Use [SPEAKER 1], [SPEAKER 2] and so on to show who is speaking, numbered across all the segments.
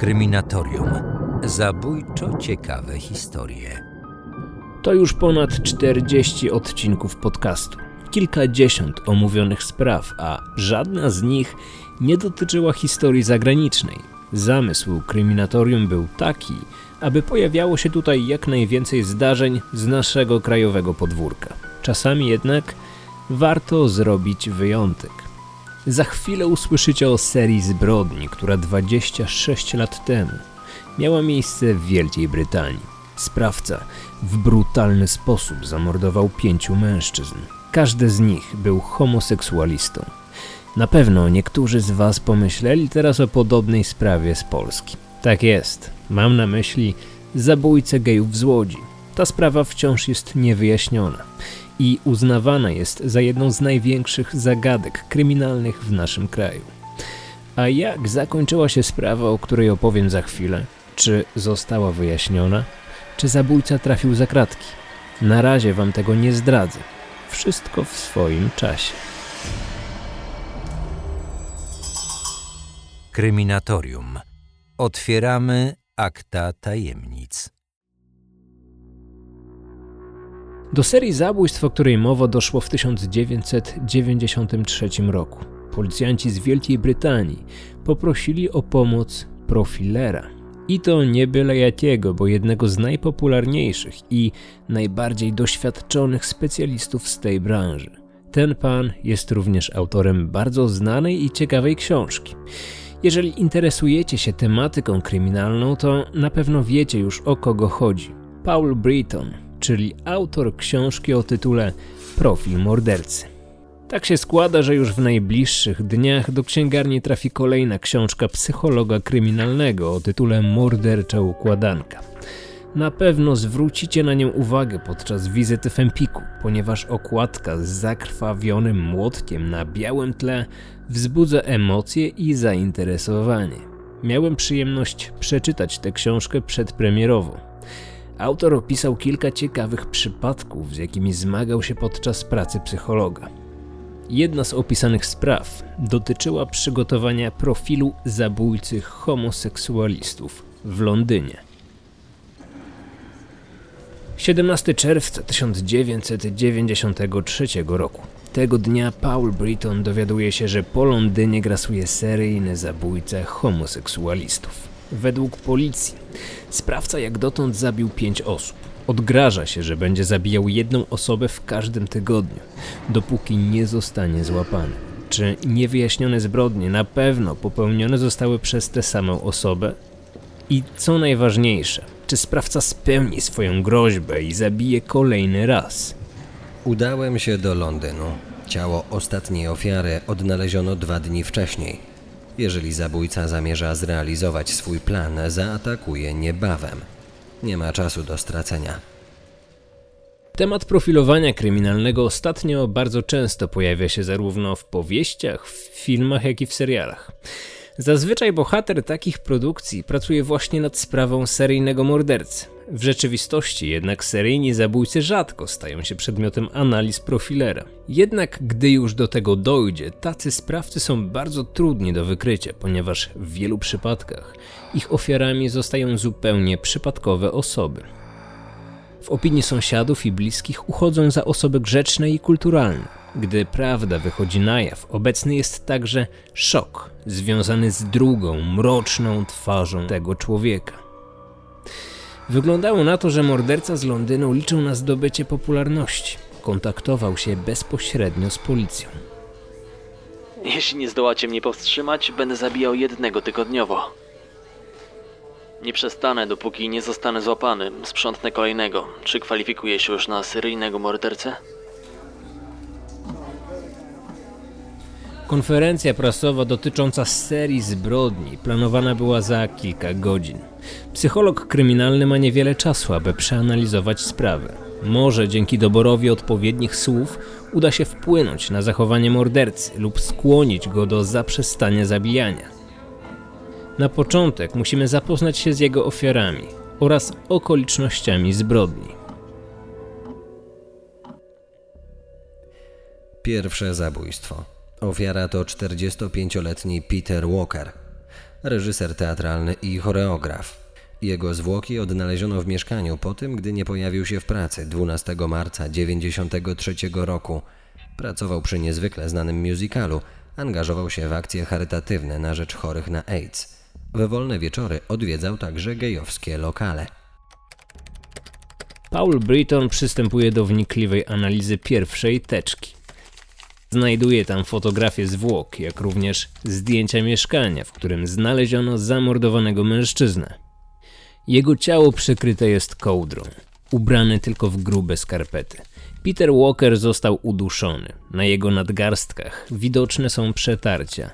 [SPEAKER 1] Kryminatorium. Zabójczo ciekawe historie.
[SPEAKER 2] To już ponad 40 odcinków podcastu. Kilkadziesiąt omówionych spraw, a żadna z nich nie dotyczyła historii zagranicznej. Zamysł kryminatorium był taki, aby pojawiało się tutaj jak najwięcej zdarzeń z naszego krajowego podwórka. Czasami jednak warto zrobić wyjątek. Za chwilę usłyszycie o serii zbrodni, która 26 lat temu miała miejsce w Wielkiej Brytanii. Sprawca w brutalny sposób zamordował pięciu mężczyzn. Każdy z nich był homoseksualistą. Na pewno niektórzy z Was pomyśleli teraz o podobnej sprawie z Polski. Tak jest, mam na myśli zabójcę gejów z Łodzi. Ta sprawa wciąż jest niewyjaśniona i uznawana jest za jedną z największych zagadek kryminalnych w naszym kraju. A jak zakończyła się sprawa, o której opowiem za chwilę? Czy została wyjaśniona? Czy zabójca trafił za kratki? Na razie wam tego nie zdradzę. Wszystko w swoim czasie.
[SPEAKER 1] Kryminatorium. Otwieramy akta tajemnic.
[SPEAKER 2] Do serii zabójstw, o której mowa, doszło w 1993 roku. Policjanci z Wielkiej Brytanii poprosili o pomoc profilera. I to nie byle jakiego, bo jednego z najpopularniejszych i najbardziej doświadczonych specjalistów z tej branży. Ten pan jest również autorem bardzo znanej i ciekawej książki. Jeżeli interesujecie się tematyką kryminalną, to na pewno wiecie już o kogo chodzi. Paul Britton, czyli autor książki o tytule Profil mordercy. Tak się składa, że już w najbliższych dniach do księgarni trafi kolejna książka psychologa kryminalnego o tytule Mordercza układanka. Na pewno zwrócicie na nią uwagę podczas wizyty w Empiku, ponieważ okładka z zakrwawionym młotkiem na białym tle wzbudza emocje i zainteresowanie. Miałem przyjemność przeczytać tę książkę przedpremierowo. Autor opisał kilka ciekawych przypadków, z jakimi zmagał się podczas pracy psychologa. Jedna z opisanych spraw dotyczyła przygotowania profilu zabójcy homoseksualistów w Londynie. 17 czerwca 1993 roku. Tego dnia Paul Britton dowiaduje się, że po Londynie grasuje seryjny zabójca homoseksualistów. Według policji sprawca jak dotąd zabił pięć osób. Odgraża się, że będzie zabijał jedną osobę w każdym tygodniu, dopóki nie zostanie złapany. Czy niewyjaśnione zbrodnie na pewno popełnione zostały przez tę samą osobę? I co najważniejsze, czy sprawca spełni swoją groźbę i zabije kolejny raz?
[SPEAKER 3] Udałem się do Londynu. Ciało ostatniej ofiary odnaleziono dwa dni wcześniej. Jeżeli zabójca zamierza zrealizować swój plan, zaatakuje niebawem. Nie ma czasu do stracenia.
[SPEAKER 2] Temat profilowania kryminalnego ostatnio bardzo często pojawia się zarówno w powieściach, w filmach, jak i w serialach. Zazwyczaj bohater takich produkcji pracuje właśnie nad sprawą seryjnego mordercy. W rzeczywistości jednak seryjni zabójcy rzadko stają się przedmiotem analiz profilera. Jednak gdy już do tego dojdzie, tacy sprawcy są bardzo trudni do wykrycia, ponieważ w wielu przypadkach ich ofiarami zostają zupełnie przypadkowe osoby. W opinii sąsiadów i bliskich uchodzą za osoby grzeczne i kulturalne. Gdy prawda wychodzi na jaw, obecny jest także szok związany z drugą, mroczną twarzą tego człowieka. Wyglądało na to, że morderca z Londynu liczył na zdobycie popularności. Kontaktował się bezpośrednio z policją.
[SPEAKER 4] Jeśli nie zdołacie mnie powstrzymać, będę zabijał jednego tygodniowo. Nie przestanę, dopóki nie zostanę złapany. Sprzątnę kolejnego. Czy kwalifikuje się już na seryjnego mordercę?
[SPEAKER 2] Konferencja prasowa dotycząca serii zbrodni planowana była za kilka godzin. Psycholog kryminalny ma niewiele czasu, aby przeanalizować sprawę. Może dzięki doborowi odpowiednich słów uda się wpłynąć na zachowanie mordercy lub skłonić go do zaprzestania zabijania. Na początek musimy zapoznać się z jego ofiarami oraz okolicznościami zbrodni.
[SPEAKER 3] Pierwsze zabójstwo. Ofiara to 45-letni Peter Walker. Reżyser teatralny i choreograf. Jego zwłoki odnaleziono w mieszkaniu po tym, gdy nie pojawił się w pracy 12 marca 1993 roku. Pracował przy niezwykle znanym musicalu, angażował się w akcje charytatywne na rzecz chorych na AIDS. We wolne wieczory odwiedzał także gejowskie lokale.
[SPEAKER 2] Paul Britton przystępuje do wnikliwej analizy pierwszej teczki. Znajduje tam fotografie zwłok, jak również zdjęcia mieszkania, w którym znaleziono zamordowanego mężczyznę. Jego ciało przykryte jest kołdrą, ubrany tylko w grube skarpety. Peter Walker został uduszony. Na jego nadgarstkach widoczne są przetarcia.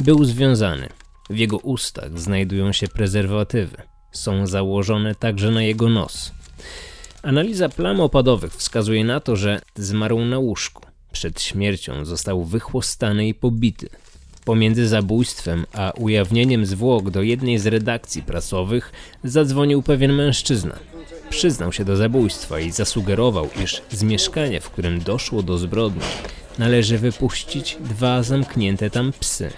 [SPEAKER 2] Był związany. W jego ustach znajdują się prezerwatywy. Są założone także na jego nos. Analiza plam opadowych wskazuje na to, że zmarł na łóżku. Przed śmiercią został wychłostany i pobity. Pomiędzy zabójstwem a ujawnieniem zwłok do jednej z redakcji prasowych zadzwonił pewien mężczyzna. Przyznał się do zabójstwa i zasugerował, iż z mieszkania, w którym doszło do zbrodni, należy wypuścić dwa zamknięte tam psy.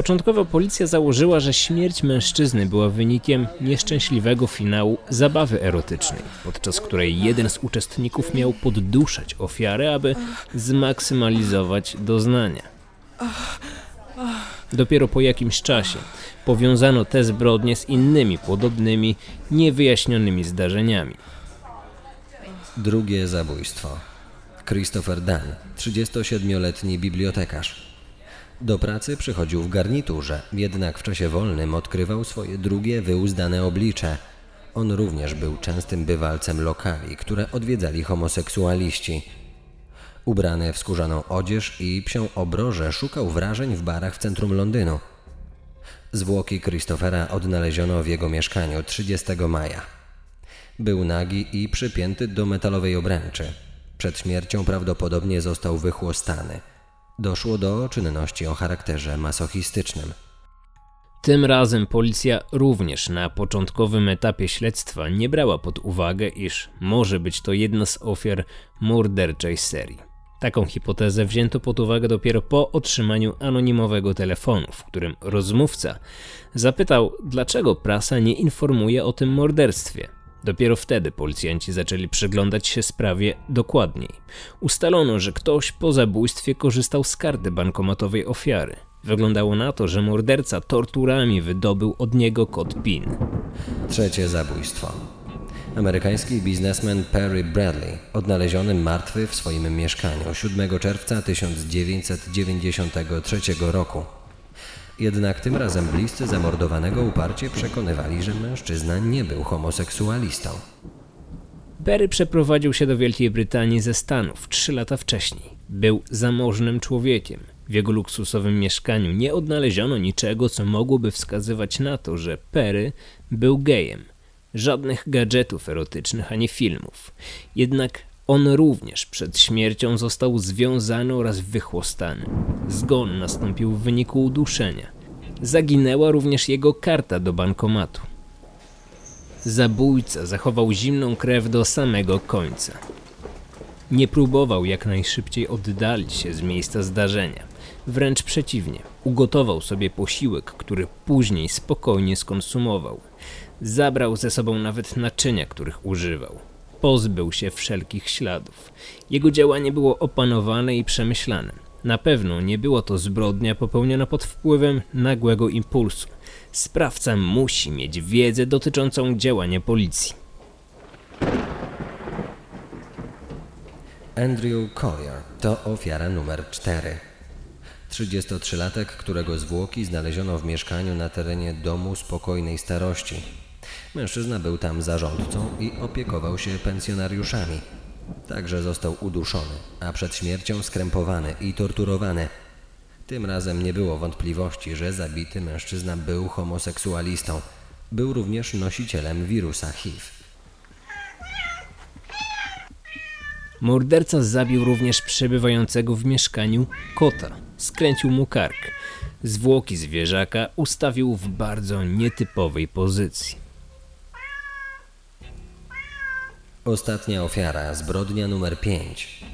[SPEAKER 2] Początkowo policja założyła, że śmierć mężczyzny była wynikiem nieszczęśliwego finału zabawy erotycznej, podczas której jeden z uczestników miał podduszać ofiarę, aby zmaksymalizować doznania. Dopiero po jakimś czasie powiązano te zbrodnie z innymi podobnymi, niewyjaśnionymi zdarzeniami.
[SPEAKER 3] Drugie zabójstwo. Christopher Dunn, 37-letni bibliotekarz. Do pracy przychodził w garniturze, jednak w czasie wolnym odkrywał swoje drugie wyuzdane oblicze. On również był częstym bywalcem lokali, które odwiedzali homoseksualiści. Ubrany w skórzaną odzież i psią obrożę szukał wrażeń w barach w centrum Londynu. Zwłoki Christophera odnaleziono w jego mieszkaniu 30 maja. Był nagi i przypięty do metalowej obręczy. Przed śmiercią prawdopodobnie został wychłostany. Doszło do czynności o charakterze masochistycznym.
[SPEAKER 2] Tym razem policja również na początkowym etapie śledztwa nie brała pod uwagę, iż może być to jedna z ofiar morderczej serii. Taką hipotezę wzięto pod uwagę dopiero po otrzymaniu anonimowego telefonu, w którym rozmówca zapytał, dlaczego prasa nie informuje o tym morderstwie. Dopiero wtedy policjanci zaczęli przyglądać się sprawie dokładniej. Ustalono, że ktoś po zabójstwie korzystał z karty bankomatowej ofiary. Wyglądało na to, że morderca torturami wydobył od niego kod PIN.
[SPEAKER 3] Trzecie zabójstwo. Amerykański biznesmen Perry Bradley, odnaleziony martwy w swoim mieszkaniu 7 czerwca 1993 roku. Jednak tym razem bliscy zamordowanego uparcie przekonywali, że mężczyzna nie był homoseksualistą.
[SPEAKER 2] Perry przeprowadził się do Wielkiej Brytanii ze Stanów trzy lata wcześniej. Był zamożnym człowiekiem. W jego luksusowym mieszkaniu nie odnaleziono niczego, co mogłoby wskazywać na to, że Perry był gejem. Żadnych gadżetów erotycznych ani filmów. Jednak on również przed śmiercią został związany oraz wychłostany. Zgon nastąpił w wyniku uduszenia. Zaginęła również jego karta do bankomatu. Zabójca zachował zimną krew do samego końca. Nie próbował jak najszybciej oddalić się z miejsca zdarzenia. Wręcz przeciwnie, ugotował sobie posiłek, który później spokojnie skonsumował. Zabrał ze sobą nawet naczynia, których używał. Pozbył się wszelkich śladów. Jego działanie było opanowane i przemyślane. Na pewno nie było to zbrodnia popełniona pod wpływem nagłego impulsu. Sprawca musi mieć wiedzę dotyczącą działania policji.
[SPEAKER 3] Andrew Collier to ofiara numer 4. 33-latek, którego zwłoki znaleziono w mieszkaniu na terenie domu spokojnej starości. Mężczyzna był tam zarządcą i opiekował się pensjonariuszami. Także został uduszony, a przed śmiercią skrępowany i torturowany. Tym razem nie było wątpliwości, że zabity mężczyzna był homoseksualistą. Był również nosicielem wirusa HIV.
[SPEAKER 2] Morderca zabił również przebywającego w mieszkaniu kota. Skręcił mu kark. Zwłoki zwierzaka ustawił w bardzo nietypowej pozycji.
[SPEAKER 3] Ostatnia ofiara, zbrodnia numer 5.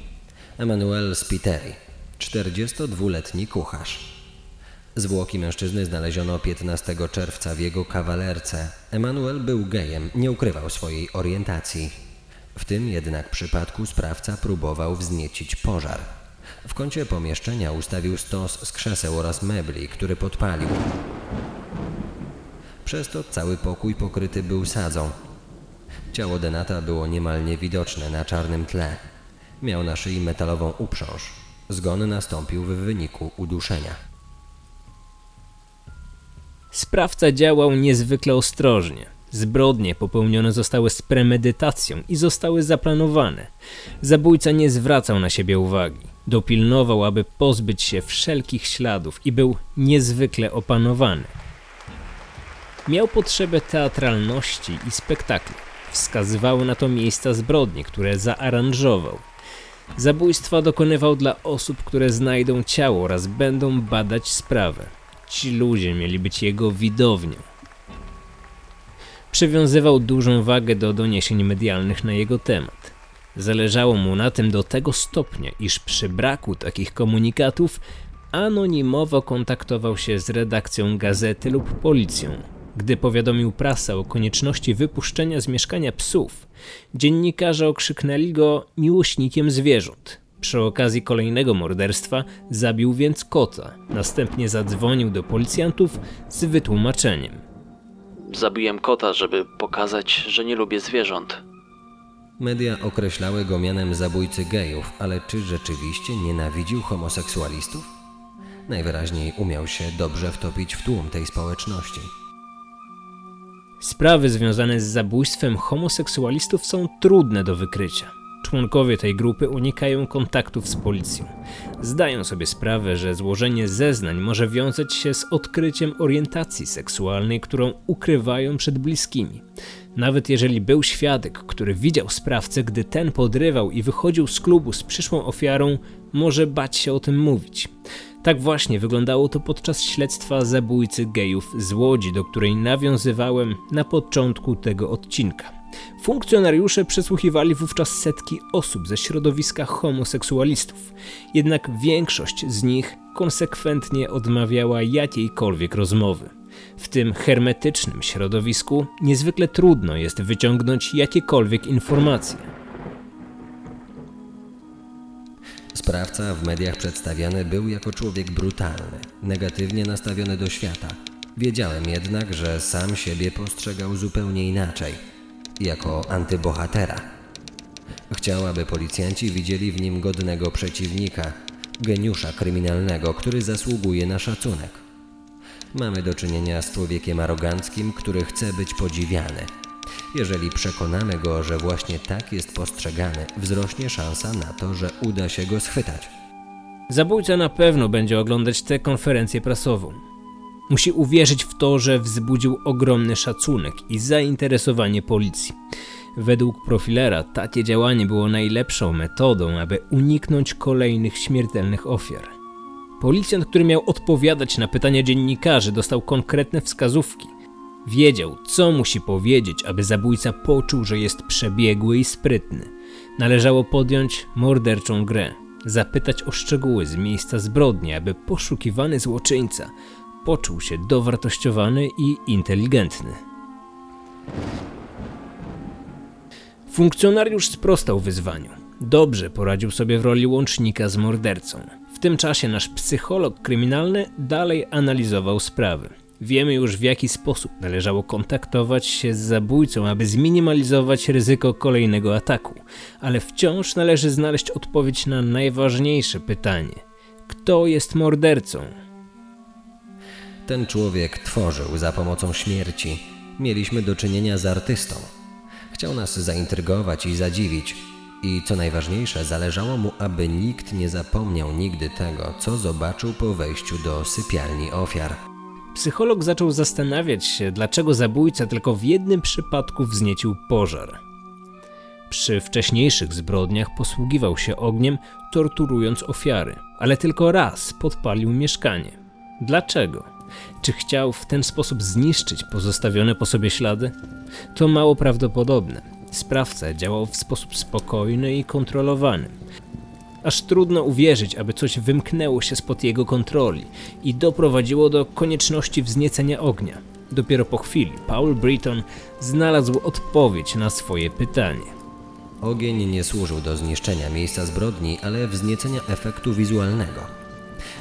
[SPEAKER 3] Emanuel Spiteri, 42-letni kucharz. Zwłoki mężczyzny znaleziono 15 czerwca w jego kawalerce. Emanuel był gejem, nie ukrywał swojej orientacji. W tym jednak przypadku sprawca próbował wzniecić pożar. W kącie pomieszczenia ustawił stos z krzeseł oraz mebli, który podpalił. Przez to cały pokój pokryty był sadzą. Ciało Denata było niemal niewidoczne na czarnym tle. Miał na szyi metalową uprząż. Zgon nastąpił w wyniku uduszenia.
[SPEAKER 2] Sprawca działał niezwykle ostrożnie. Zbrodnie popełnione zostały z premedytacją i zostały zaplanowane. Zabójca nie zwracał na siebie uwagi. Dopilnował, aby pozbyć się wszelkich śladów i był niezwykle opanowany. Miał potrzebę teatralności i spektaklu. Wskazywały na to miejsca zbrodni, które zaaranżował. Zabójstwa dokonywał dla osób, które znajdą ciało oraz będą badać sprawę. Ci ludzie mieli być jego widownią. Przywiązywał dużą wagę do doniesień medialnych na jego temat. Zależało mu na tym do tego stopnia, iż przy braku takich komunikatów anonimowo kontaktował się z redakcją gazety lub policją. Gdy powiadomił prasę o konieczności wypuszczenia z mieszkania psów, dziennikarze okrzyknęli go miłośnikiem zwierząt. Przy okazji kolejnego morderstwa zabił więc kota, następnie zadzwonił do policjantów z wytłumaczeniem.
[SPEAKER 4] Zabiłem kota, żeby pokazać, że nie lubię zwierząt.
[SPEAKER 3] Media określały go mianem zabójcy gejów, ale czy rzeczywiście nienawidził homoseksualistów? Najwyraźniej umiał się dobrze wtopić w tłum tej społeczności.
[SPEAKER 2] Sprawy związane z zabójstwem homoseksualistów są trudne do wykrycia. Członkowie tej grupy unikają kontaktów z policją. Zdają sobie sprawę, że złożenie zeznań może wiązać się z odkryciem orientacji seksualnej, którą ukrywają przed bliskimi. Nawet jeżeli był świadek, który widział sprawcę, gdy ten podrywał i wychodził z klubu z przyszłą ofiarą, może bać się o tym mówić. Tak właśnie wyglądało to podczas śledztwa zabójcy gejów z Łodzi, do której nawiązywałem na początku tego odcinka. Funkcjonariusze przesłuchiwali wówczas setki osób ze środowiska homoseksualistów, jednak większość z nich konsekwentnie odmawiała jakiejkolwiek rozmowy. W tym hermetycznym środowisku niezwykle trudno jest wyciągnąć jakiekolwiek informacje.
[SPEAKER 3] Sprawca w mediach przedstawiany był jako człowiek brutalny, negatywnie nastawiony do świata. Wiedziałem jednak, że sam siebie postrzegał zupełnie inaczej jako antybohatera. Chciał, aby policjanci widzieli w nim godnego przeciwnika, geniusza kryminalnego, który zasługuje na szacunek. Mamy do czynienia z człowiekiem aroganckim, który chce być podziwiany. Jeżeli przekonamy go, że właśnie tak jest postrzegany, wzrośnie szansa na to, że uda się go schwytać.
[SPEAKER 2] Zabójca na pewno będzie oglądać tę konferencję prasową. Musi uwierzyć w to, że wzbudził ogromny szacunek i zainteresowanie policji. Według profilera takie działanie było najlepszą metodą, aby uniknąć kolejnych śmiertelnych ofiar. Policjant, który miał odpowiadać na pytania dziennikarzy, dostał konkretne wskazówki. Wiedział, co musi powiedzieć, aby zabójca poczuł, że jest przebiegły i sprytny. Należało podjąć morderczą grę, zapytać o szczegóły z miejsca zbrodni, aby poszukiwany złoczyńca poczuł się dowartościowany i inteligentny. Funkcjonariusz sprostał wyzwaniu. Dobrze poradził sobie w roli łącznika z mordercą. W tym czasie nasz psycholog kryminalny dalej analizował sprawy. Wiemy już w jaki sposób należało kontaktować się z zabójcą, aby zminimalizować ryzyko kolejnego ataku, ale wciąż należy znaleźć odpowiedź na najważniejsze pytanie: kto jest mordercą?
[SPEAKER 3] Ten człowiek tworzył za pomocą śmierci. Mieliśmy do czynienia z artystą. Chciał nas zaintrygować i zadziwić. I co najważniejsze, zależało mu, aby nikt nie zapomniał nigdy tego, co zobaczył po wejściu do sypialni ofiar.
[SPEAKER 2] Psycholog zaczął zastanawiać się, dlaczego zabójca tylko w jednym przypadku wzniecił pożar. Przy wcześniejszych zbrodniach posługiwał się ogniem, torturując ofiary, ale tylko raz podpalił mieszkanie. Dlaczego? Czy chciał w ten sposób zniszczyć pozostawione po sobie ślady? To mało prawdopodobne. Sprawca działał w sposób spokojny i kontrolowany. Aż trudno uwierzyć, aby coś wymknęło się spod jego kontroli i doprowadziło do konieczności wzniecenia ognia. Dopiero po chwili Paul Britton znalazł odpowiedź na swoje pytanie.
[SPEAKER 3] Ogień nie służył do zniszczenia miejsca zbrodni, ale wzniecenia efektu wizualnego.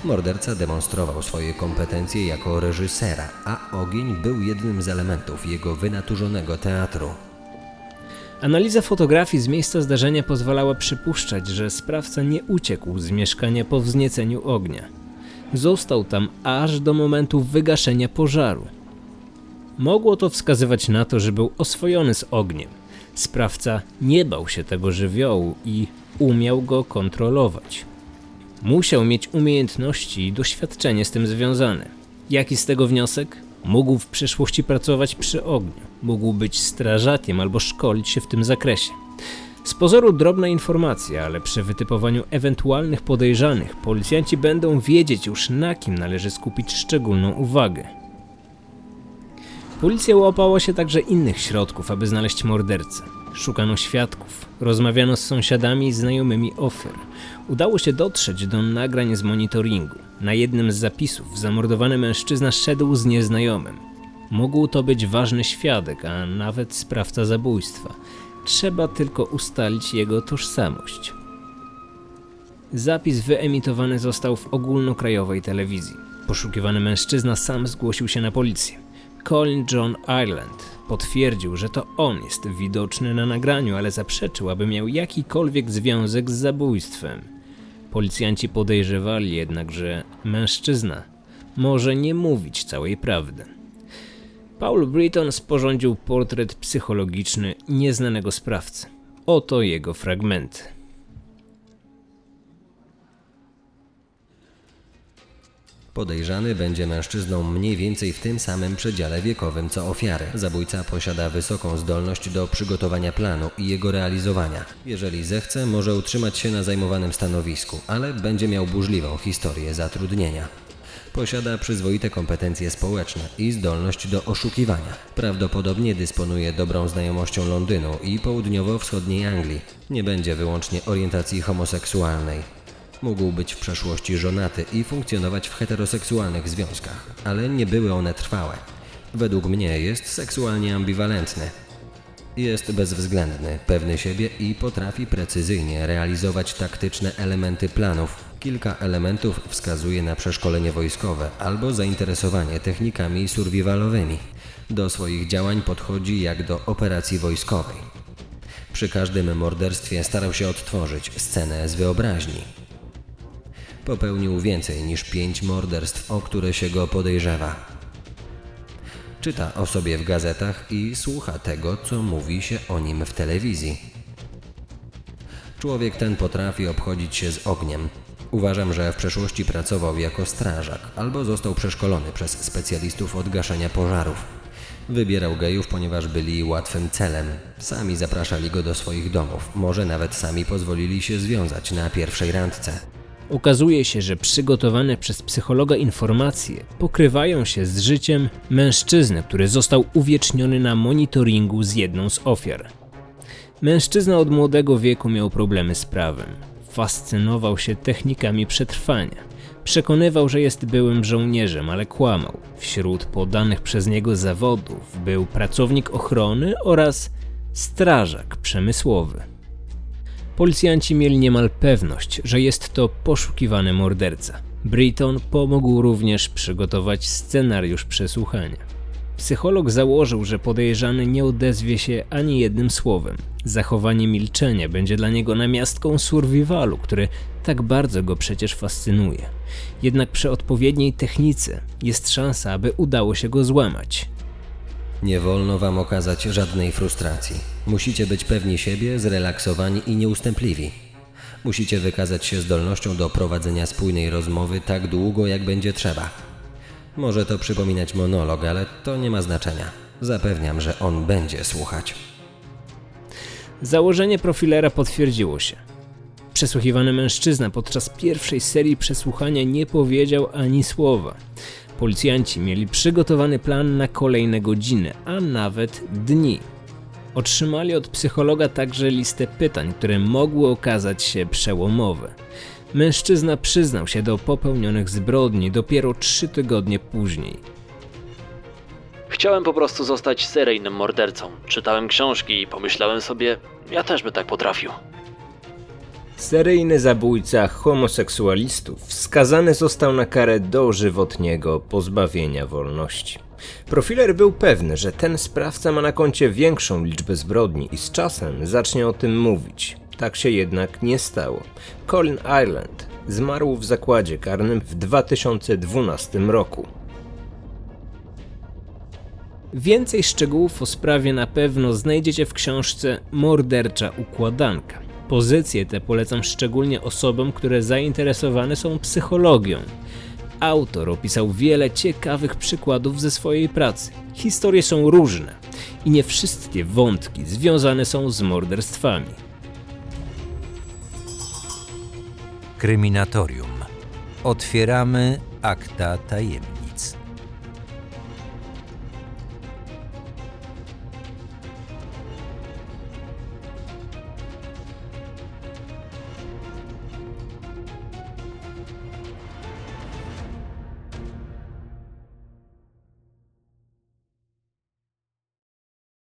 [SPEAKER 3] Morderca demonstrował swoje kompetencje jako reżysera, a ogień był jednym z elementów jego wynaturzonego teatru.
[SPEAKER 2] Analiza fotografii z miejsca zdarzenia pozwalała przypuszczać, że sprawca nie uciekł z mieszkania po wznieceniu ognia. Został tam aż do momentu wygaszenia pożaru. Mogło to wskazywać na to, że był oswojony z ogniem. Sprawca nie bał się tego żywiołu i umiał go kontrolować. Musiał mieć umiejętności i doświadczenie z tym związane. Jaki z tego wniosek? Mógł w przyszłości pracować przy ogniu, mógł być strażakiem albo szkolić się w tym zakresie. Z pozoru drobna informacja, ale przy wytypowaniu ewentualnych podejrzanych policjanci będą wiedzieć już na kim należy skupić szczególną uwagę. Policja łapała się także innych środków, aby znaleźć mordercę. Szukano świadków, rozmawiano z sąsiadami i znajomymi ofiar. Udało się dotrzeć do nagrań z monitoringu. Na jednym z zapisów zamordowany mężczyzna szedł z nieznajomym. Mógł to być ważny świadek, a nawet sprawca zabójstwa. Trzeba tylko ustalić jego tożsamość. Zapis wyemitowany został w ogólnokrajowej telewizji. Poszukiwany mężczyzna sam zgłosił się na policję. Colin John Ireland potwierdził, że to on jest widoczny na nagraniu, ale zaprzeczył, aby miał jakikolwiek związek z zabójstwem. Policjanci podejrzewali jednak, że mężczyzna może nie mówić całej prawdy. Paul Britton sporządził portret psychologiczny nieznanego sprawcy. Oto jego fragmenty.
[SPEAKER 3] Podejrzany będzie mężczyzną mniej więcej w tym samym przedziale wiekowym co ofiary. Zabójca posiada wysoką zdolność do przygotowania planu i jego realizowania. Jeżeli zechce, może utrzymać się na zajmowanym stanowisku, ale będzie miał burzliwą historię zatrudnienia. Posiada przyzwoite kompetencje społeczne i zdolność do oszukiwania. Prawdopodobnie dysponuje dobrą znajomością Londynu i południowo-wschodniej Anglii. Nie będzie wyłącznie orientacji homoseksualnej. Mógł być w przeszłości żonaty i funkcjonować w heteroseksualnych związkach, ale nie były one trwałe. Według mnie jest seksualnie ambiwalentny. Jest bezwzględny, pewny siebie i potrafi precyzyjnie realizować taktyczne elementy planów. Kilka elementów wskazuje na przeszkolenie wojskowe albo zainteresowanie technikami survivalowymi. Do swoich działań podchodzi jak do operacji wojskowej. Przy każdym morderstwie starał się odtworzyć scenę z wyobraźni. Popełnił więcej niż pięć morderstw, o które się go podejrzewa. Czyta o sobie w gazetach i słucha tego, co mówi się o nim w telewizji. Człowiek ten potrafi obchodzić się z ogniem. Uważam, że w przeszłości pracował jako strażak albo został przeszkolony przez specjalistów od gaszenia pożarów. Wybierał gejów, ponieważ byli łatwym celem. Sami zapraszali go do swoich domów, może nawet sami pozwolili się związać na pierwszej randce.
[SPEAKER 2] Okazuje się, że przygotowane przez psychologa informacje pokrywają się z życiem mężczyzny, który został uwieczniony na monitoringu z jedną z ofiar. Mężczyzna od młodego wieku miał problemy z prawem. Fascynował się technikami przetrwania. Przekonywał, że jest byłym żołnierzem, ale kłamał. Wśród podanych przez niego zawodów był pracownik ochrony oraz strażak przemysłowy. Policjanci mieli niemal pewność, że jest to poszukiwany morderca. Britton pomógł również przygotować scenariusz przesłuchania. Psycholog założył, że podejrzany nie odezwie się ani jednym słowem. Zachowanie milczenia będzie dla niego namiastką survivalu, który tak bardzo go przecież fascynuje. Jednak przy odpowiedniej technice jest szansa, aby udało się go złamać.
[SPEAKER 3] Nie wolno wam okazać żadnej frustracji. Musicie być pewni siebie, zrelaksowani i nieustępliwi. Musicie wykazać się zdolnością do prowadzenia spójnej rozmowy tak długo, jak będzie trzeba. Może to przypominać monolog, ale to nie ma znaczenia. Zapewniam, że on będzie słuchać.
[SPEAKER 2] Założenie profilera potwierdziło się. Przesłuchiwany mężczyzna podczas pierwszej serii przesłuchania nie powiedział ani słowa. Policjanci mieli przygotowany plan na kolejne godziny, a nawet dni. Otrzymali od psychologa także listę pytań, które mogły okazać się przełomowe. Mężczyzna przyznał się do popełnionych zbrodni dopiero trzy tygodnie później.
[SPEAKER 4] Chciałem po prostu zostać seryjnym mordercą. Czytałem książki i pomyślałem sobie, ja też by tak potrafił.
[SPEAKER 5] Seryjny zabójca homoseksualistów skazany został na karę dożywotniego pozbawienia wolności. Profiler był pewny, że ten sprawca ma na koncie większą liczbę zbrodni i z czasem zacznie o tym mówić. Tak się jednak nie stało. Colin Ireland zmarł w zakładzie karnym w 2012 roku.
[SPEAKER 2] Więcej szczegółów o sprawie na pewno znajdziecie w książce Mordercza Układanka. Pozycje te polecam szczególnie osobom, które zainteresowane są psychologią. Autor opisał wiele ciekawych przykładów ze swojej pracy. Historie są różne i nie wszystkie wątki związane są z morderstwami.
[SPEAKER 1] Kryminatorium. Otwieramy akta tajemnic.